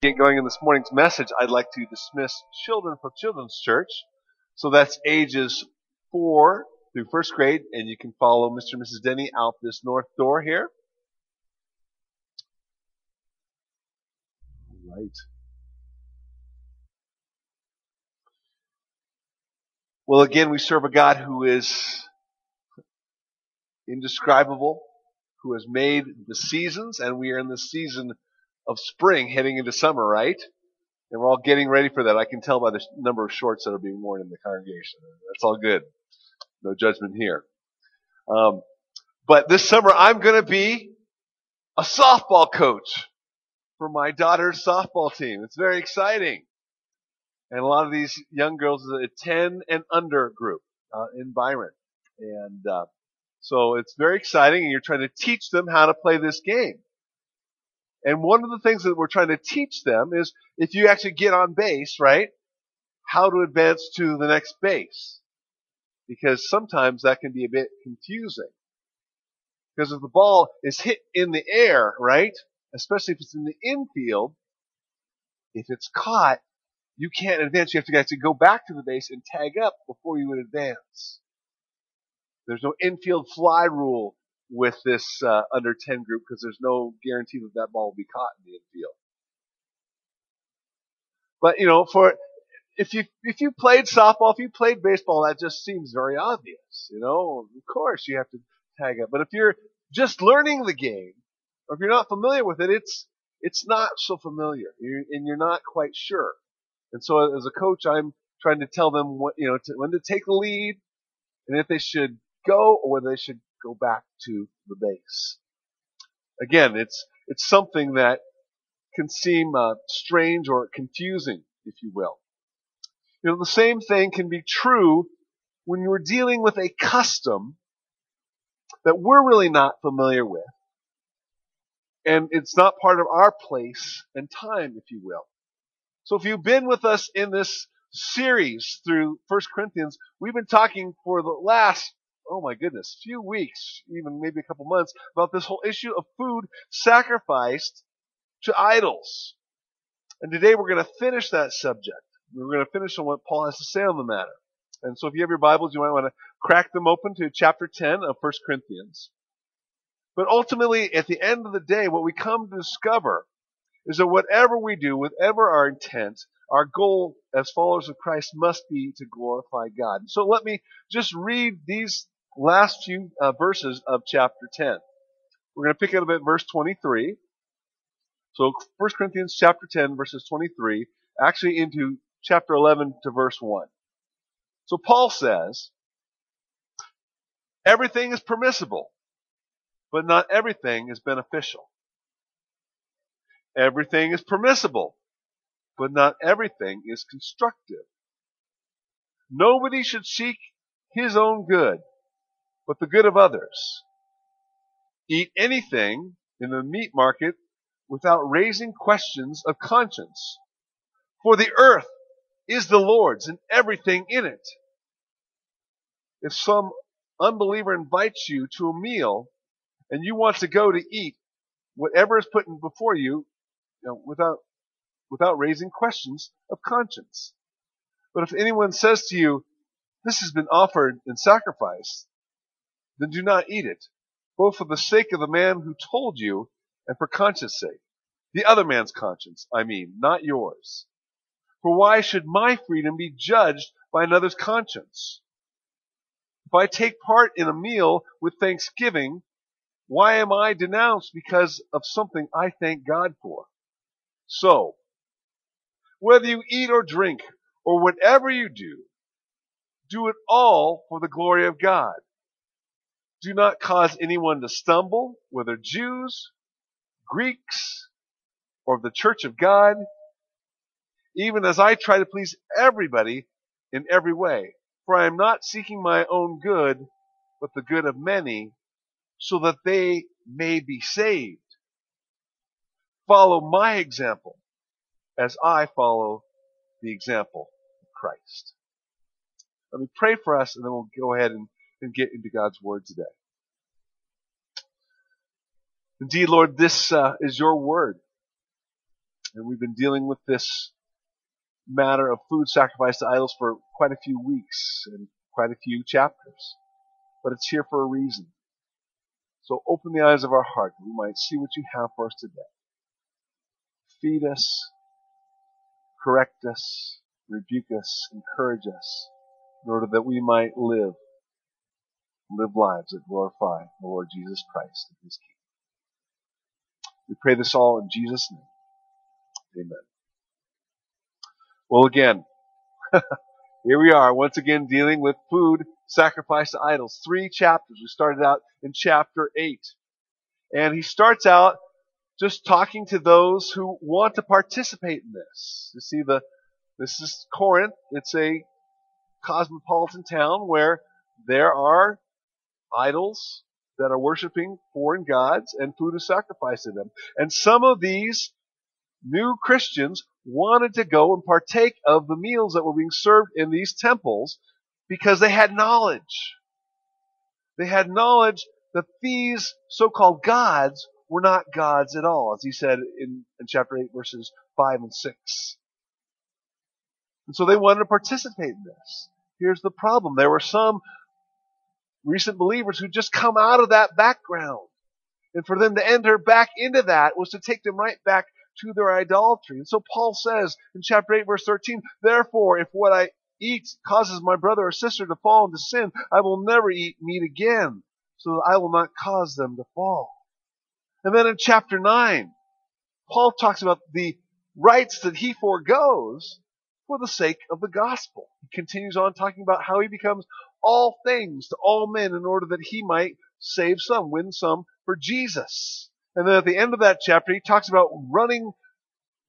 get going in this morning's message, I'd like to dismiss children from Children's Church. So that's ages four through first grade, and you can follow Mr. and Mrs. Denny out this north door here. Right. Well, again, we serve a God who is indescribable, who has made the seasons, and we are in the season of spring heading into summer, right? And we're all getting ready for that. I can tell by the number of shorts that are being worn in the congregation. That's all good. No judgment here. Um, but this summer I'm going to be a softball coach for my daughter's softball team. It's very exciting. And a lot of these young girls is a 10 and under group uh, in Byron. And uh, so it's very exciting and you're trying to teach them how to play this game. And one of the things that we're trying to teach them is if you actually get on base, right, how to advance to the next base. Because sometimes that can be a bit confusing. Because if the ball is hit in the air, right, especially if it's in the infield, if it's caught, you can't advance. You have to actually go back to the base and tag up before you would advance. There's no infield fly rule with this uh, under 10 group because there's no guarantee that that ball will be caught in the infield. But you know, for if you if you played softball, if you played baseball, that just seems very obvious. You know, of course you have to tag up. But if you're just learning the game, or if you're not familiar with it, it's it's not so familiar, you're, and you're not quite sure. And so, as a coach, I'm trying to tell them what you know to, when to take the lead, and if they should go or whether they should go back to the base. Again, it's, it's something that can seem uh, strange or confusing, if you will. You know, the same thing can be true when you're dealing with a custom that we're really not familiar with. And it's not part of our place and time, if you will. So if you've been with us in this series through 1 Corinthians, we've been talking for the last oh my goodness, few weeks, even maybe a couple months, about this whole issue of food sacrificed to idols. And today we're going to finish that subject. We're going to finish on what Paul has to say on the matter. And so if you have your Bibles, you might want to crack them open to chapter 10 of 1 Corinthians. But ultimately, at the end of the day, what we come to discover is that whatever we do, whatever our intent, our goal as followers of Christ must be to glorify God. So let me just read these last few uh, verses of chapter 10. We're going to pick it up at verse 23. So 1 Corinthians chapter 10 verses 23 actually into chapter 11 to verse 1. So Paul says, everything is permissible, but not everything is beneficial. Everything is permissible, but not everything is constructive. Nobody should seek his own good, but the good of others. Eat anything in the meat market without raising questions of conscience. For the earth is the Lord's and everything in it. If some unbeliever invites you to a meal and you want to go to eat whatever is put before you, you know, without, without raising questions of conscience. But if anyone says to you, this has been offered in sacrifice, then do not eat it, both for the sake of the man who told you and for conscience sake. The other man's conscience, I mean, not yours. For why should my freedom be judged by another's conscience? If I take part in a meal with thanksgiving, why am I denounced because of something I thank God for? So, whether you eat or drink or whatever you do, do it all for the glory of God. Do not cause anyone to stumble, whether Jews, Greeks, or the church of God, even as I try to please everybody in every way. For I am not seeking my own good, but the good of many, so that they may be saved. Follow my example as I follow the example of Christ. Let me pray for us and then we'll go ahead and and get into God's Word today. Indeed, Lord, this uh, is your Word. And we've been dealing with this matter of food sacrificed to idols for quite a few weeks and quite a few chapters. But it's here for a reason. So open the eyes of our heart that we might see what you have for us today. Feed us, correct us, rebuke us, encourage us, in order that we might live, live lives that glorify the Lord Jesus Christ and His kingdom. We pray this all in Jesus' name. Amen. Well, again, here we are once again dealing with food sacrifice to idols. Three chapters. We started out in chapter 8. And he starts out just talking to those who want to participate in this. You see, the this is Corinth. It's a cosmopolitan town where there are idols that are worshiping foreign gods and food is sacrificed to them. And some of these new Christians wanted to go and partake of the meals that were being served in these temples because they had knowledge. They had knowledge that these so-called gods were not gods at all, as he said in, in chapter 8 verses 5 and 6. And so they wanted to participate in this. Here's the problem. There were some recent believers who just come out of that background. And for them to enter back into that was to take them right back to their idolatry. And so Paul says in chapter 8 verse 13, Therefore, if what I eat causes my brother or sister to fall into sin, I will never eat meat again, so that I will not cause them to fall. And then in chapter 9, Paul talks about the rights that he foregoes for the sake of the gospel. He continues on talking about how he becomes all things to all men in order that he might save some, win some for Jesus. And then at the end of that chapter, he talks about running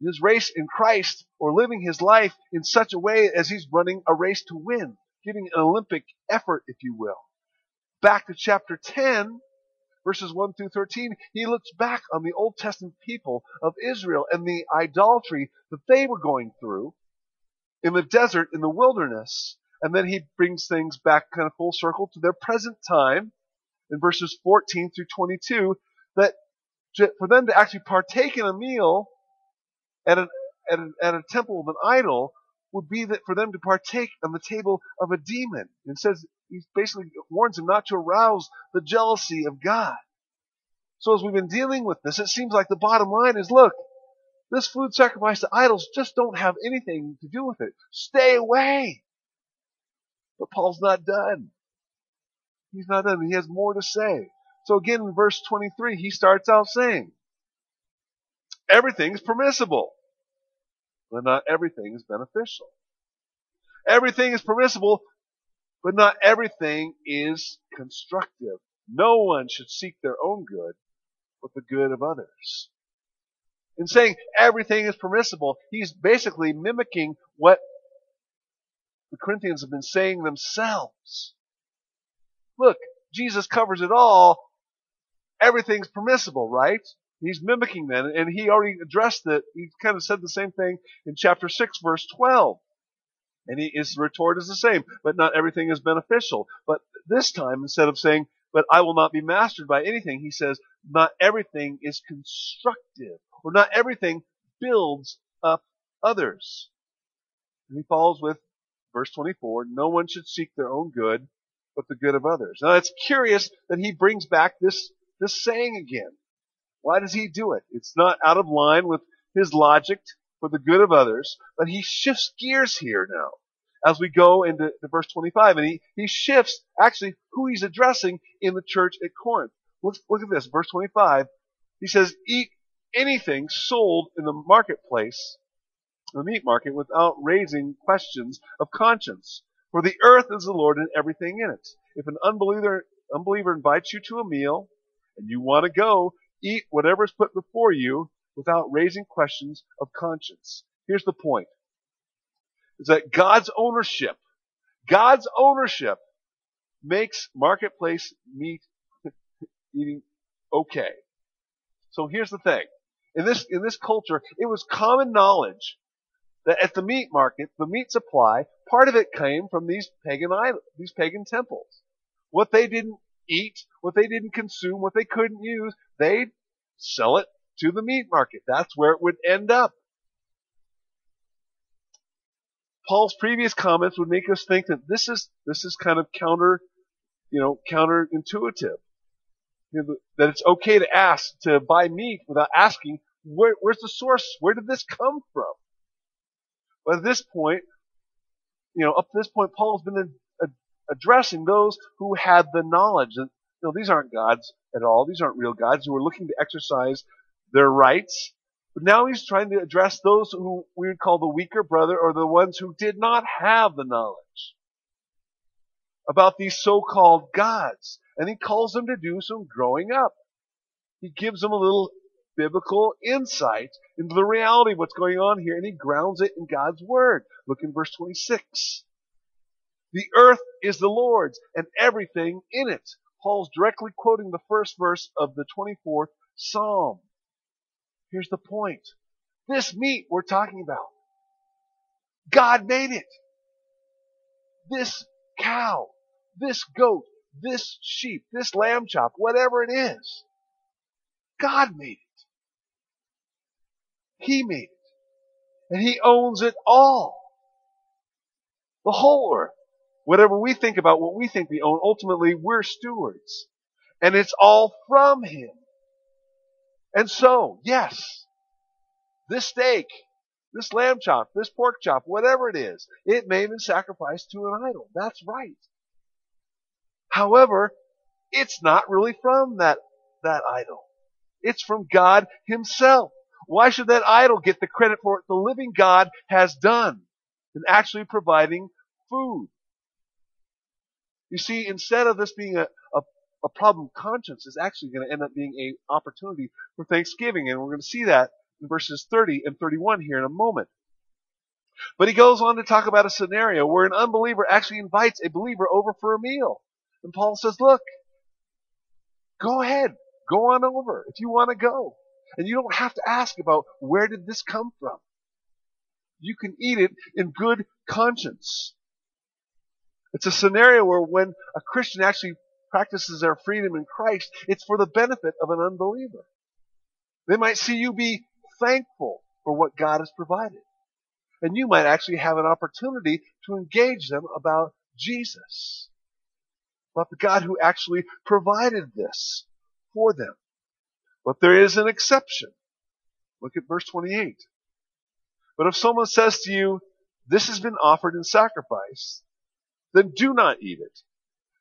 his race in Christ or living his life in such a way as he's running a race to win, giving an Olympic effort, if you will. Back to chapter 10, verses 1 through 13, he looks back on the Old Testament people of Israel and the idolatry that they were going through in the desert, in the wilderness. And then he brings things back kind of full circle to their present time in verses 14 through 22 that for them to actually partake in a meal at, at, at a temple of an idol would be that for them to partake on the table of a demon. And says he basically warns them not to arouse the jealousy of God. So as we've been dealing with this, it seems like the bottom line is look, this food sacrifice to idols just don't have anything to do with it. Stay away. But Paul's not done. He's not done. He has more to say. So again, in verse 23, he starts out saying, everything's permissible, but not everything is beneficial. Everything is permissible, but not everything is constructive. No one should seek their own good, but the good of others. In saying everything is permissible, he's basically mimicking what the Corinthians have been saying themselves. Look, Jesus covers it all. Everything's permissible, right? He's mimicking that, and he already addressed it. He kind of said the same thing in chapter 6, verse 12. And he, his retort is the same, but not everything is beneficial. But this time, instead of saying, but I will not be mastered by anything, he says, not everything is constructive or not everything builds up others. And he follows with verse 24, no one should seek their own good, but the good of others. Now it's curious that he brings back this, this saying again. Why does he do it? It's not out of line with his logic for the good of others, but he shifts gears here now as we go into verse 25. And he, he shifts actually who he's addressing in the church at Corinth. Look, look at this, verse 25. He says, eat anything sold in the marketplace, the meat market, without raising questions of conscience. For the earth is the Lord and everything in it. If an unbeliever, unbeliever invites you to a meal and you want to go, eat whatever is put before you without raising questions of conscience. Here's the point. Is that God's ownership, God's ownership makes marketplace meat eating okay. So here's the thing in this, in this culture, it was common knowledge that at the meat market, the meat supply, part of it came from these pagan these pagan temples. What they didn't eat, what they didn't consume, what they couldn't use, they'd sell it to the meat market. That's where it would end up. Paul's previous comments would make us think that this is this is kind of counter, you know, counterintuitive. You know, that it's okay to ask to buy meat without asking where, where's the source? Where did this come from? But at this point, you know, up to this point, Paul's been addressing those who had the knowledge. And you know, these aren't gods at all. These aren't real gods who are looking to exercise their rights. But now he's trying to address those who we would call the weaker brother or the ones who did not have the knowledge about these so-called gods. And he calls them to do some growing up. He gives them a little biblical insight into the reality of what's going on here and he grounds it in God's word. Look in verse 26. The earth is the Lord's and everything in it. Paul's directly quoting the first verse of the 24th Psalm. Here's the point. This meat we're talking about, God made it. This cow, this goat, this sheep, this lamb chop, whatever it is, God made it. He made it. And He owns it all. The whole earth. Whatever we think about what we think we own, ultimately we're stewards. And it's all from Him. And so, yes, this steak, this lamb chop, this pork chop, whatever it is, it may have been sacrificed to an idol. That's right. However, it's not really from that, that idol. It's from God Himself. Why should that idol get the credit for what the living God has done in actually providing food? You see, instead of this being a, a, a problem conscience, it's actually going to end up being an opportunity for thanksgiving. And we're going to see that in verses 30 and 31 here in a moment. But he goes on to talk about a scenario where an unbeliever actually invites a believer over for a meal. And Paul says, look, go ahead, go on over if you want to go. And you don't have to ask about where did this come from. You can eat it in good conscience. It's a scenario where when a Christian actually practices their freedom in Christ, it's for the benefit of an unbeliever. They might see you be thankful for what God has provided. And you might actually have an opportunity to engage them about Jesus. About the God who actually provided this for them. But there is an exception. Look at verse 28. But if someone says to you, this has been offered in sacrifice, then do not eat it.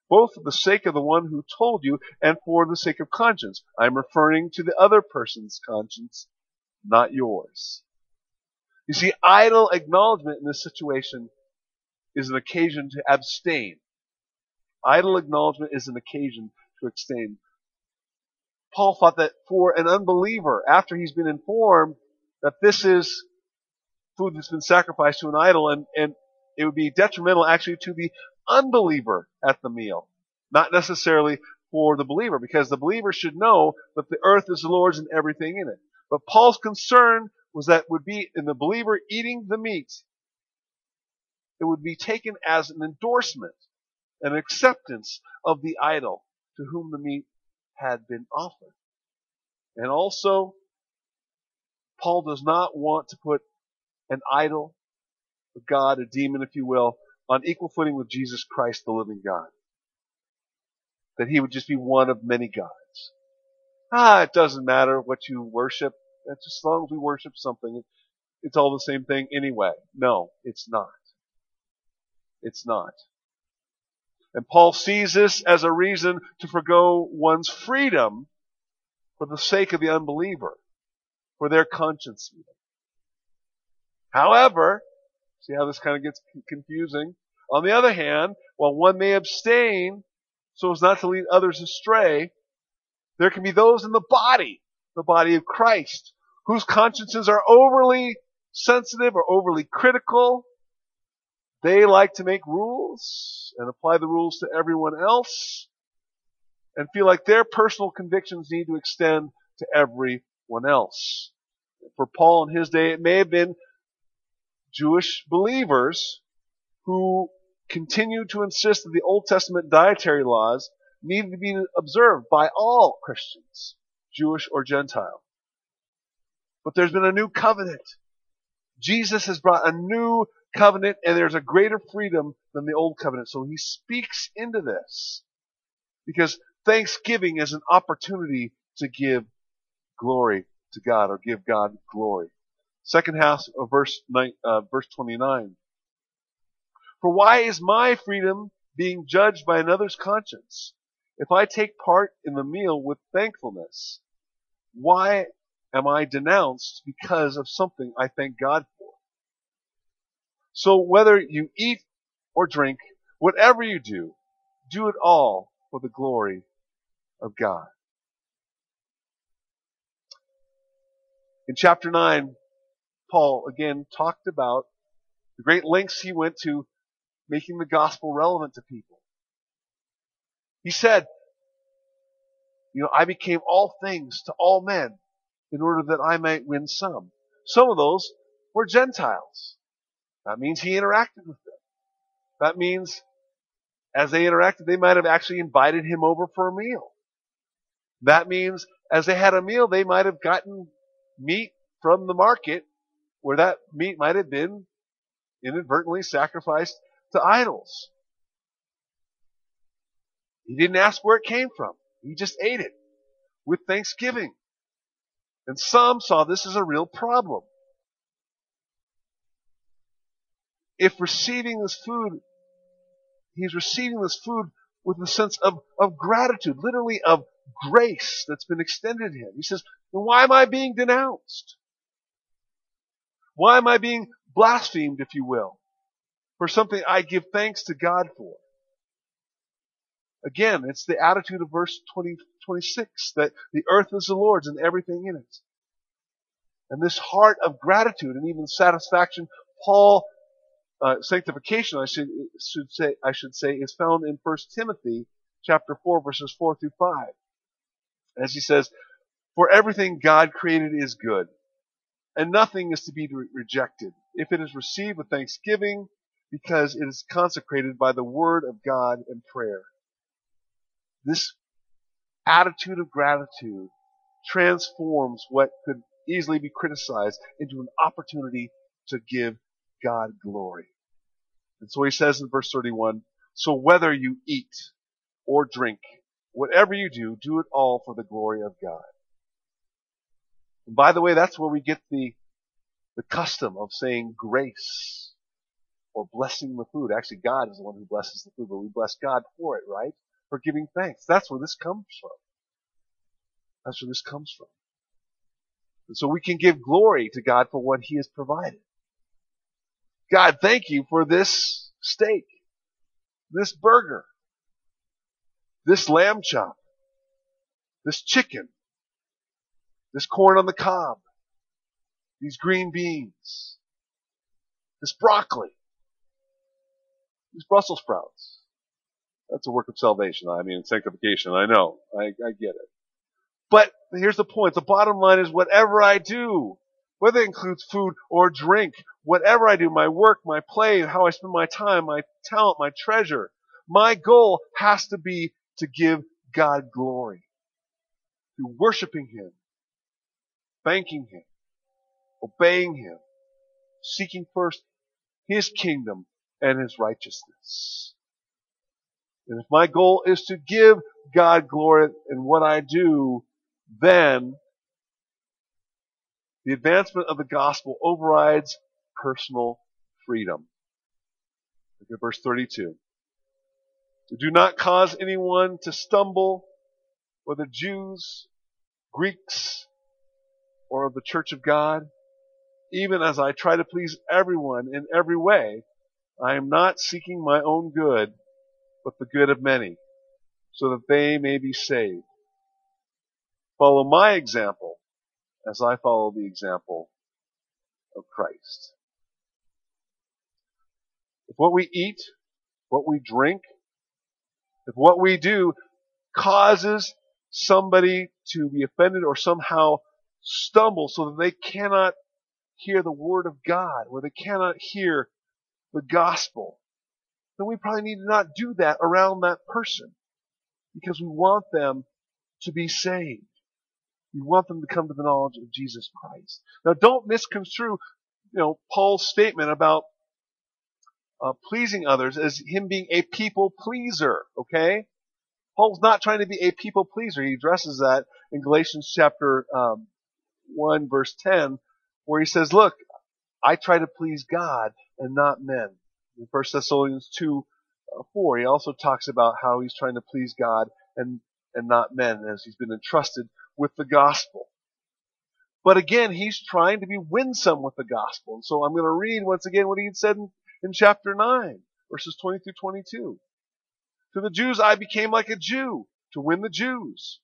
Both for the sake of the one who told you and for the sake of conscience. I'm referring to the other person's conscience, not yours. You see, idol acknowledgement in this situation is an occasion to abstain. Idol acknowledgement is an occasion to abstain. Paul thought that for an unbeliever, after he's been informed that this is food that's been sacrificed to an idol and, and it would be detrimental actually to the unbeliever at the meal, not necessarily for the believer, because the believer should know that the earth is the Lord's and everything in it. But Paul's concern was that would be in the believer eating the meat, it would be taken as an endorsement, an acceptance of the idol to whom the meat had been offered. And also, Paul does not want to put an idol a God, a demon, if you will, on equal footing with Jesus Christ, the living God. That he would just be one of many gods. Ah, it doesn't matter what you worship. As long as we worship something, it's all the same thing anyway. No, it's not. It's not. And Paul sees this as a reason to forego one's freedom for the sake of the unbeliever, for their conscience. However, See how this kind of gets confusing? On the other hand, while one may abstain so as not to lead others astray, there can be those in the body, the body of Christ, whose consciences are overly sensitive or overly critical. They like to make rules and apply the rules to everyone else and feel like their personal convictions need to extend to everyone else. For Paul in his day, it may have been Jewish believers who continued to insist that the Old Testament dietary laws needed to be observed by all Christians, Jewish or Gentile. But there's been a new covenant. Jesus has brought a new covenant and there's a greater freedom than the old covenant. So he speaks into this because thanksgiving is an opportunity to give glory to God or give God glory. Second half of verse, uh, verse 29. For why is my freedom being judged by another's conscience? If I take part in the meal with thankfulness, why am I denounced because of something I thank God? So whether you eat or drink, whatever you do, do it all for the glory of God. In chapter 9, Paul again talked about the great lengths he went to making the gospel relevant to people. He said, you know, I became all things to all men in order that I might win some. Some of those were Gentiles. That means he interacted with them. That means as they interacted, they might have actually invited him over for a meal. That means as they had a meal, they might have gotten meat from the market where that meat might have been inadvertently sacrificed to idols. He didn't ask where it came from. He just ate it with thanksgiving. And some saw this as a real problem. If receiving this food, he's receiving this food with a sense of, of gratitude, literally of grace that's been extended to him. He says, why am I being denounced? Why am I being blasphemed, if you will, for something I give thanks to God for? Again, it's the attitude of verse 20, 26 that the earth is the Lord's and everything in it. And this heart of gratitude and even satisfaction, Paul, uh, sanctification, I should, should say, I should say, is found in 1 Timothy chapter 4 verses 4 through 5. As he says, for everything God created is good, and nothing is to be re- rejected if it is received with thanksgiving because it is consecrated by the word of God and prayer. This attitude of gratitude transforms what could easily be criticized into an opportunity to give God glory. And so he says in verse 31, so whether you eat or drink, whatever you do, do it all for the glory of God. And by the way, that's where we get the, the custom of saying grace or blessing the food. Actually, God is the one who blesses the food, but we bless God for it, right? For giving thanks. That's where this comes from. That's where this comes from. And so we can give glory to God for what He has provided. God, thank you for this steak, this burger, this lamb chop, this chicken, this corn on the cob, these green beans, this broccoli, these Brussels sprouts. That's a work of salvation. I mean, sanctification. I know. I, I get it. But here's the point. The bottom line is whatever I do, whether it includes food or drink, whatever I do, my work, my play, how I spend my time, my talent, my treasure, my goal has to be to give God glory through worshiping Him, thanking Him, obeying Him, seeking first His kingdom and His righteousness. And if my goal is to give God glory in what I do, then the advancement of the gospel overrides personal freedom. Look at verse 32. Do not cause anyone to stumble, whether Jews, Greeks, or of the church of God. Even as I try to please everyone in every way, I am not seeking my own good, but the good of many, so that they may be saved. Follow my example as I follow the example of Christ. If what we eat, what we drink, if what we do causes somebody to be offended or somehow stumble so that they cannot hear the word of God or they cannot hear the gospel, then we probably need to not do that around that person because we want them to be saved. We want them to come to the knowledge of Jesus Christ. Now don't misconstrue, you know, Paul's statement about uh, pleasing others as him being a people pleaser, okay? Paul's not trying to be a people pleaser. He addresses that in Galatians chapter um, 1 verse 10 where he says, look, I try to please God and not men. In 1 Thessalonians 2 uh, 4, he also talks about how he's trying to please God and, and not men as he's been entrusted with the gospel. But again, he's trying to be winsome with the gospel. And so I'm going to read once again what he had said in, in chapter 9, verses 20 through 22. To the Jews I became like a Jew to win the Jews.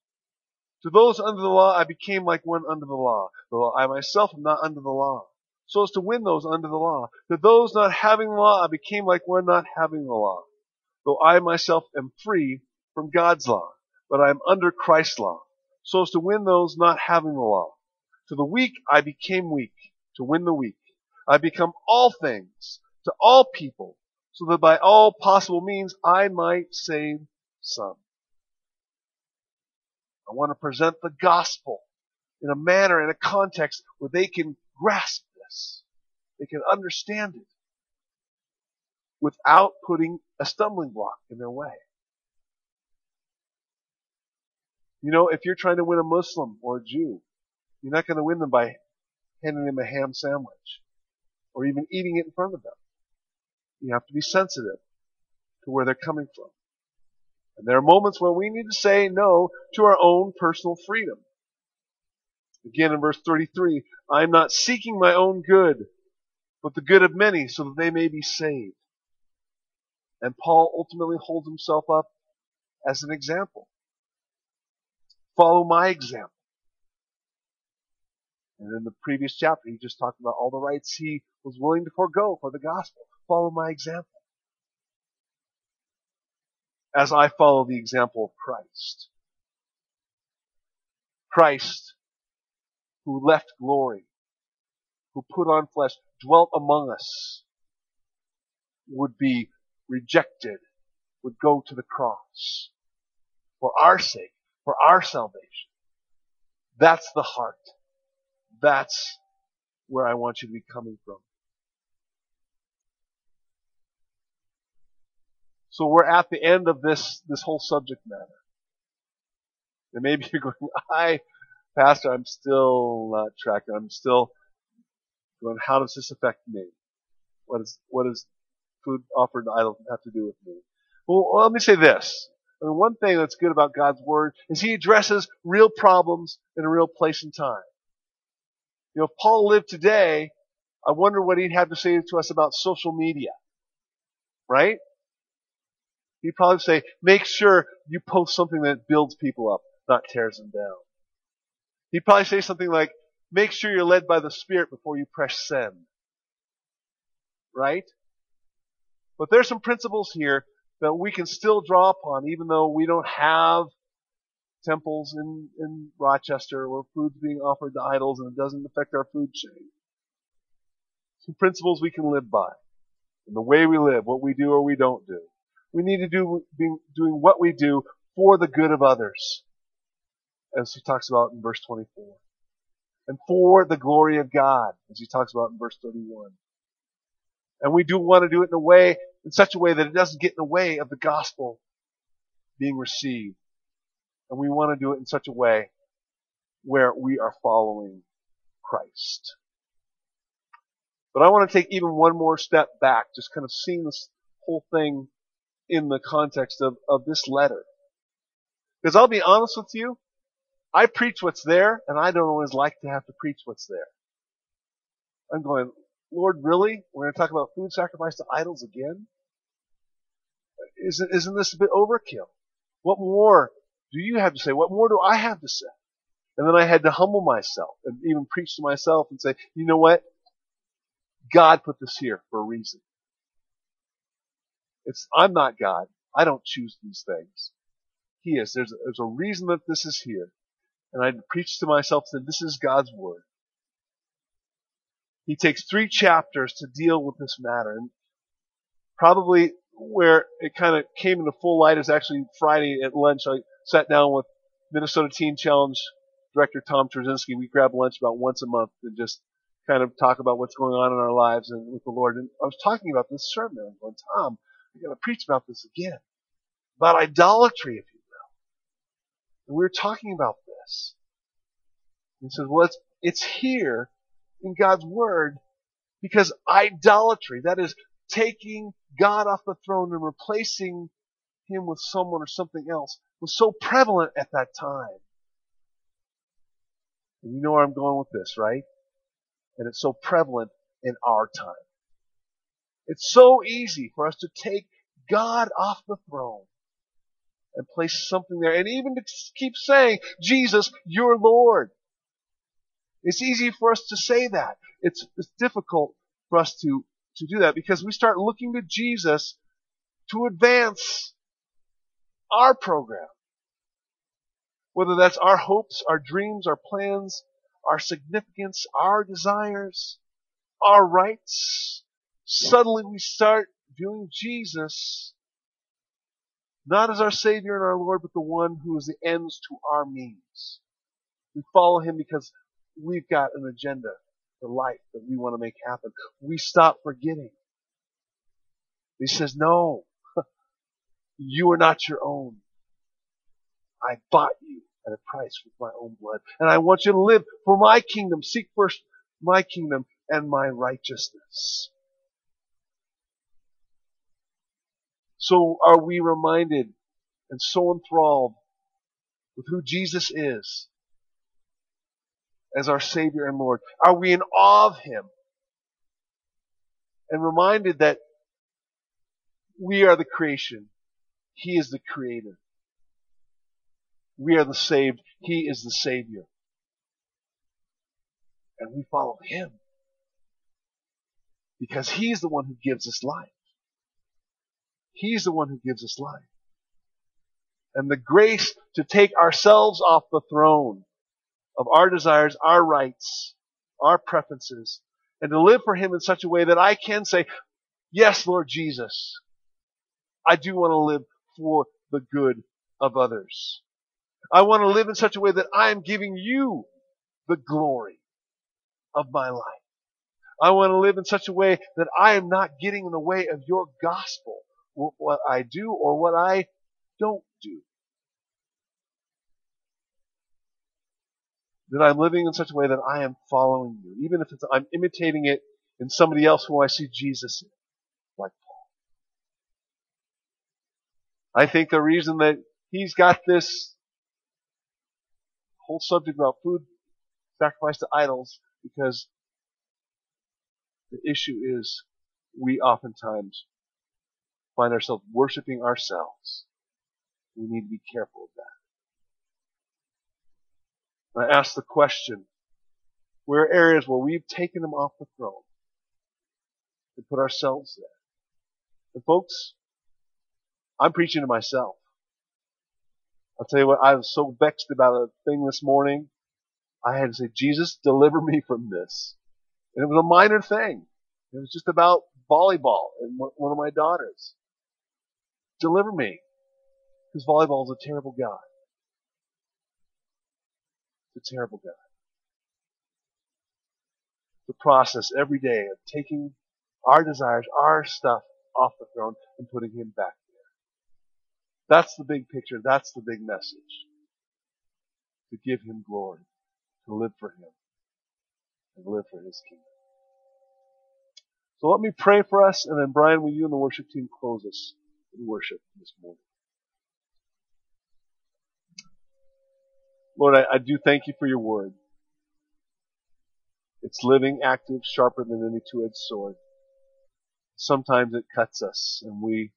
To those under the law I became like one under the law, though I myself am not under the law, so as to win those under the law. To those not having the law I became like one not having the law, though I myself am free from God's law, but I am under Christ's law, so as to win those not having the law. To the weak I became weak, to win the weak. I become all things to all people, so that by all possible means I might save some. I want to present the gospel in a manner, in a context where they can grasp this. They can understand it without putting a stumbling block in their way. You know, if you're trying to win a Muslim or a Jew, you're not going to win them by handing them a ham sandwich or even eating it in front of them. You have to be sensitive to where they're coming from. And there are moments where we need to say no to our own personal freedom. Again in verse 33, I am not seeking my own good, but the good of many so that they may be saved. And Paul ultimately holds himself up as an example. Follow my example. And in the previous chapter, he just talked about all the rights he was willing to forego for the gospel. Follow my example as I follow the example of Christ. Christ, who left glory, who put on flesh, dwelt among us, would be rejected, would go to the cross for our sake, for our salvation. That's the heart. That's where I want you to be coming from. So we're at the end of this, this whole subject matter. And maybe you're going, I, Pastor, I'm still not tracking. I'm still going, how does this affect me? What is, what does food offered to idols have to do with me? Well, let me say this. I mean, one thing that's good about God's Word is He addresses real problems in a real place and time. You know, if Paul lived today, I wonder what he'd have to say to us about social media. Right? He'd probably say, make sure you post something that builds people up, not tears them down. He'd probably say something like, make sure you're led by the Spirit before you press send. Right? But there's some principles here that we can still draw upon even though we don't have temples in, in Rochester where food's being offered to idols and it doesn't affect our food chain. Some principles we can live by. And the way we live, what we do or we don't do. We need to do be doing what we do for the good of others, as he talks about in verse 24. And for the glory of God, as he talks about in verse 31. And we do want to do it in a way, in such a way that it doesn't get in the way of the gospel being received. And we want to do it in such a way where we are following Christ. But I want to take even one more step back, just kind of seeing this whole thing in the context of, of this letter. Because I'll be honest with you, I preach what's there, and I don't always like to have to preach what's there. I'm going, Lord, really? We're going to talk about food sacrifice to idols again? Isn't, isn't this a bit overkill? What more do you have to say? What more do I have to say? And then I had to humble myself and even preach to myself and say, you know what? God put this here for a reason. It's, I'm not God. I don't choose these things. He is. There's, there's a reason that this is here. And I preached to myself that this is God's Word. He takes three chapters to deal with this matter. And probably where it kind of came into full light is actually Friday at lunch. I sat down with Minnesota Teen Challenge director Tom Trzynski. We grab lunch about once a month and just kind of talk about what's going on in our lives and with the Lord. And I was talking about this sermon. I'm going, Tom, I got to preach about this again. About idolatry, if you will. And we were talking about this. He says, well, it's, it's here in God's Word because idolatry, that is taking God off the throne and replacing Him with someone or something else, was so prevalent at that time. And you know where I'm going with this, right? And it's so prevalent in our time. It's so easy for us to take God off the throne and place something there and even to keep saying, Jesus, you're Lord. It's easy for us to say that. It's, it's difficult for us to, to do that because we start looking to Jesus to advance our program. Whether that's our hopes, our dreams, our plans, our significance, our desires, our rights. Suddenly we start viewing Jesus not as our Savior and our Lord, but the one who is the ends to our means. We follow Him because we've got an agenda for life that we want to make happen. We stop forgetting. He says, no, you are not your own. I bought you at a price with my own blood. And I want you to live for my kingdom. Seek first my kingdom and my righteousness. So are we reminded and so enthralled with who Jesus is as our Savior and Lord? Are we in awe of Him and reminded that we are the creation? He is the creator. We are the saved. He is the Savior. And we follow Him. Because He's the one who gives us life. He's the one who gives us life. And the grace to take ourselves off the throne of our desires, our rights, our preferences, and to live for Him in such a way that I can say, yes, Lord Jesus, I do want to live for the good of others. I want to live in such a way that I am giving you the glory of my life. I want to live in such a way that I am not getting in the way of your gospel, what I do or what I don't do. That I'm living in such a way that I am following you, even if I'm imitating it in somebody else who I see Jesus in, like Paul. I think the reason that he's got this whole subject about food sacrificed to idols because the issue is we oftentimes find ourselves worshiping ourselves. We need to be careful of that. I ask the question, where are areas where we've taken them off the throne and put ourselves there? And folks, I'm preaching to myself. I'll tell you what, I was so vexed about a thing this morning. I had to say, Jesus, deliver me from this. And it was a minor thing. It was just about volleyball and one of my daughters. Deliver me. Because volleyball is a terrible God. A terrible God. The process every day of taking our desires, our stuff off the throne and putting Him back there. that's the big picture. That's the big message. To give Him glory. To live for Him. And live for His kingdom. So let me pray for us, and then Brian, will you and the worship team close us in worship this morning? Lord, I, I do thank you for your word. It's living, active, sharper than any two-edged sword. Sometimes it cuts us, and we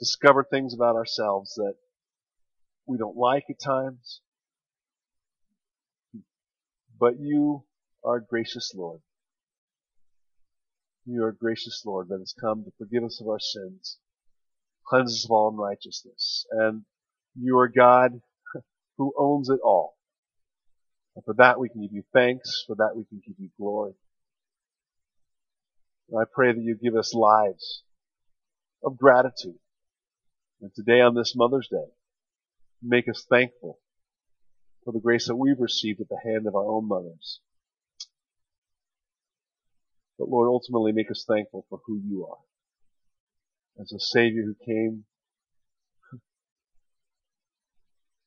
discover things about ourselves that we don't like at times. But you are gracious Lord. You are gracious Lord that has come to forgive us of our sins, cleanse us of all unrighteousness. And you are God who owns it all. And for that we can give you thanks. For that we can give you glory. And I pray that you give us lives of gratitude and today on this Mother's Day, make us thankful for the grace that we've received at the hand of our own mothers. But Lord, ultimately make us thankful for who you are. As a Savior who came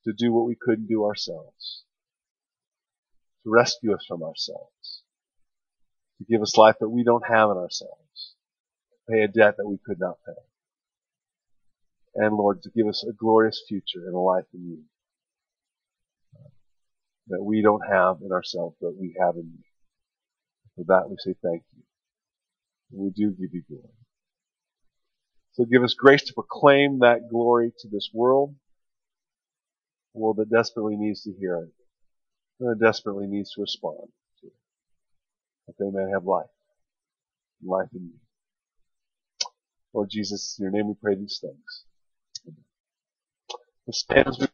to do what we couldn't do ourselves. To rescue us from ourselves. To give us life that we don't have in ourselves. To pay a debt that we could not pay. And Lord, to give us a glorious future and a life in you. That we don't have in ourselves, but we have in you. For that we say thank you. And we do give you glory. So give us grace to proclaim that glory to this world, world that desperately needs to hear it, and that desperately needs to respond to it, that they may have life, life in you. Lord Jesus, in your name we pray these things. Amen. Stand as we